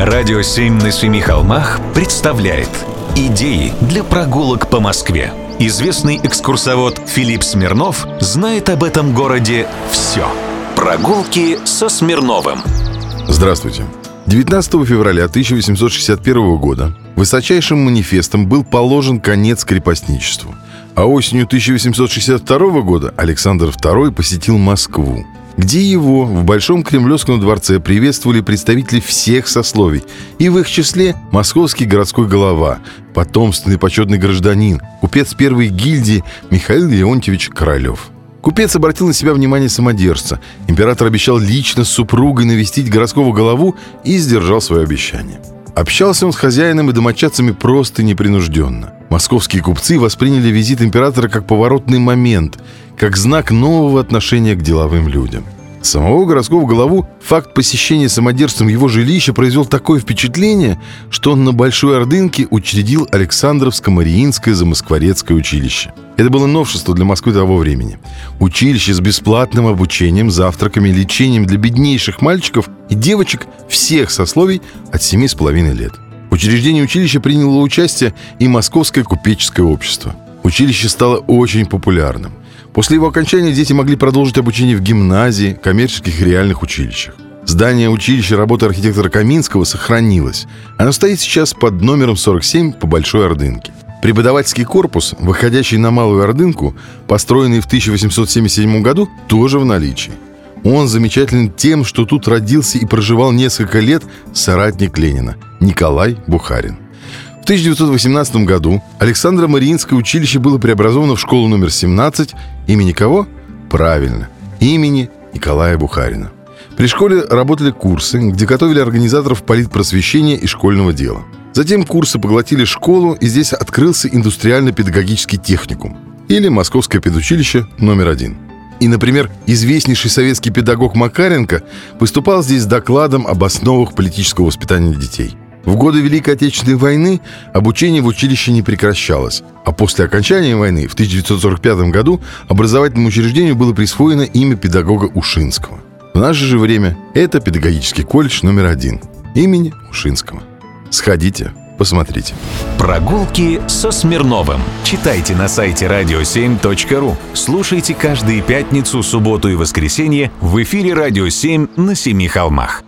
Радио «Семь на семи холмах» представляет Идеи для прогулок по Москве. Известный экскурсовод Филипп Смирнов знает об этом городе все. Прогулки со Смирновым. Здравствуйте. 19 февраля 1861 года высочайшим манифестом был положен конец крепостничеству. А осенью 1862 года Александр II посетил Москву где его в Большом Кремлевском дворце приветствовали представители всех сословий, и в их числе московский городской голова, потомственный почетный гражданин, купец первой гильдии Михаил Леонтьевич Королев. Купец обратил на себя внимание самодержца. Император обещал лично с супругой навестить городского голову и сдержал свое обещание. Общался он с хозяином и домочадцами просто непринужденно. Московские купцы восприняли визит императора как поворотный момент, как знак нового отношения к деловым людям. Самого городского голову факт посещения самодержцем его жилища произвел такое впечатление, что он на Большой Ордынке учредил Александровско-Мариинское замоскворецкое училище. Это было новшество для Москвы того времени. Училище с бесплатным обучением, завтраками, лечением для беднейших мальчиков и девочек всех сословий от семи с половиной лет. В учреждении училища приняло участие и Московское купеческое общество. Училище стало очень популярным. После его окончания дети могли продолжить обучение в гимназии, коммерческих и реальных училищах. Здание училища работы архитектора Каминского сохранилось. Оно стоит сейчас под номером 47 по Большой Ордынке. Преподавательский корпус, выходящий на Малую Ордынку, построенный в 1877 году, тоже в наличии. Он замечателен тем, что тут родился и проживал несколько лет соратник Ленина Николай Бухарин. В 1918 году Александро Мариинское училище было преобразовано в школу номер 17 имени кого? Правильно, имени Николая Бухарина. При школе работали курсы, где готовили организаторов политпросвещения и школьного дела. Затем курсы поглотили школу, и здесь открылся индустриально-педагогический техникум или Московское педучилище номер один. И, например, известнейший советский педагог Макаренко выступал здесь с докладом об основах политического воспитания детей – в годы Великой Отечественной войны обучение в училище не прекращалось, а после окончания войны в 1945 году образовательному учреждению было присвоено имя педагога Ушинского. В наше же время это педагогический колледж номер один имени Ушинского. Сходите, посмотрите. Прогулки со Смирновым. Читайте на сайте radio7.ru. Слушайте каждые пятницу, субботу и воскресенье в эфире «Радио 7» на Семи холмах.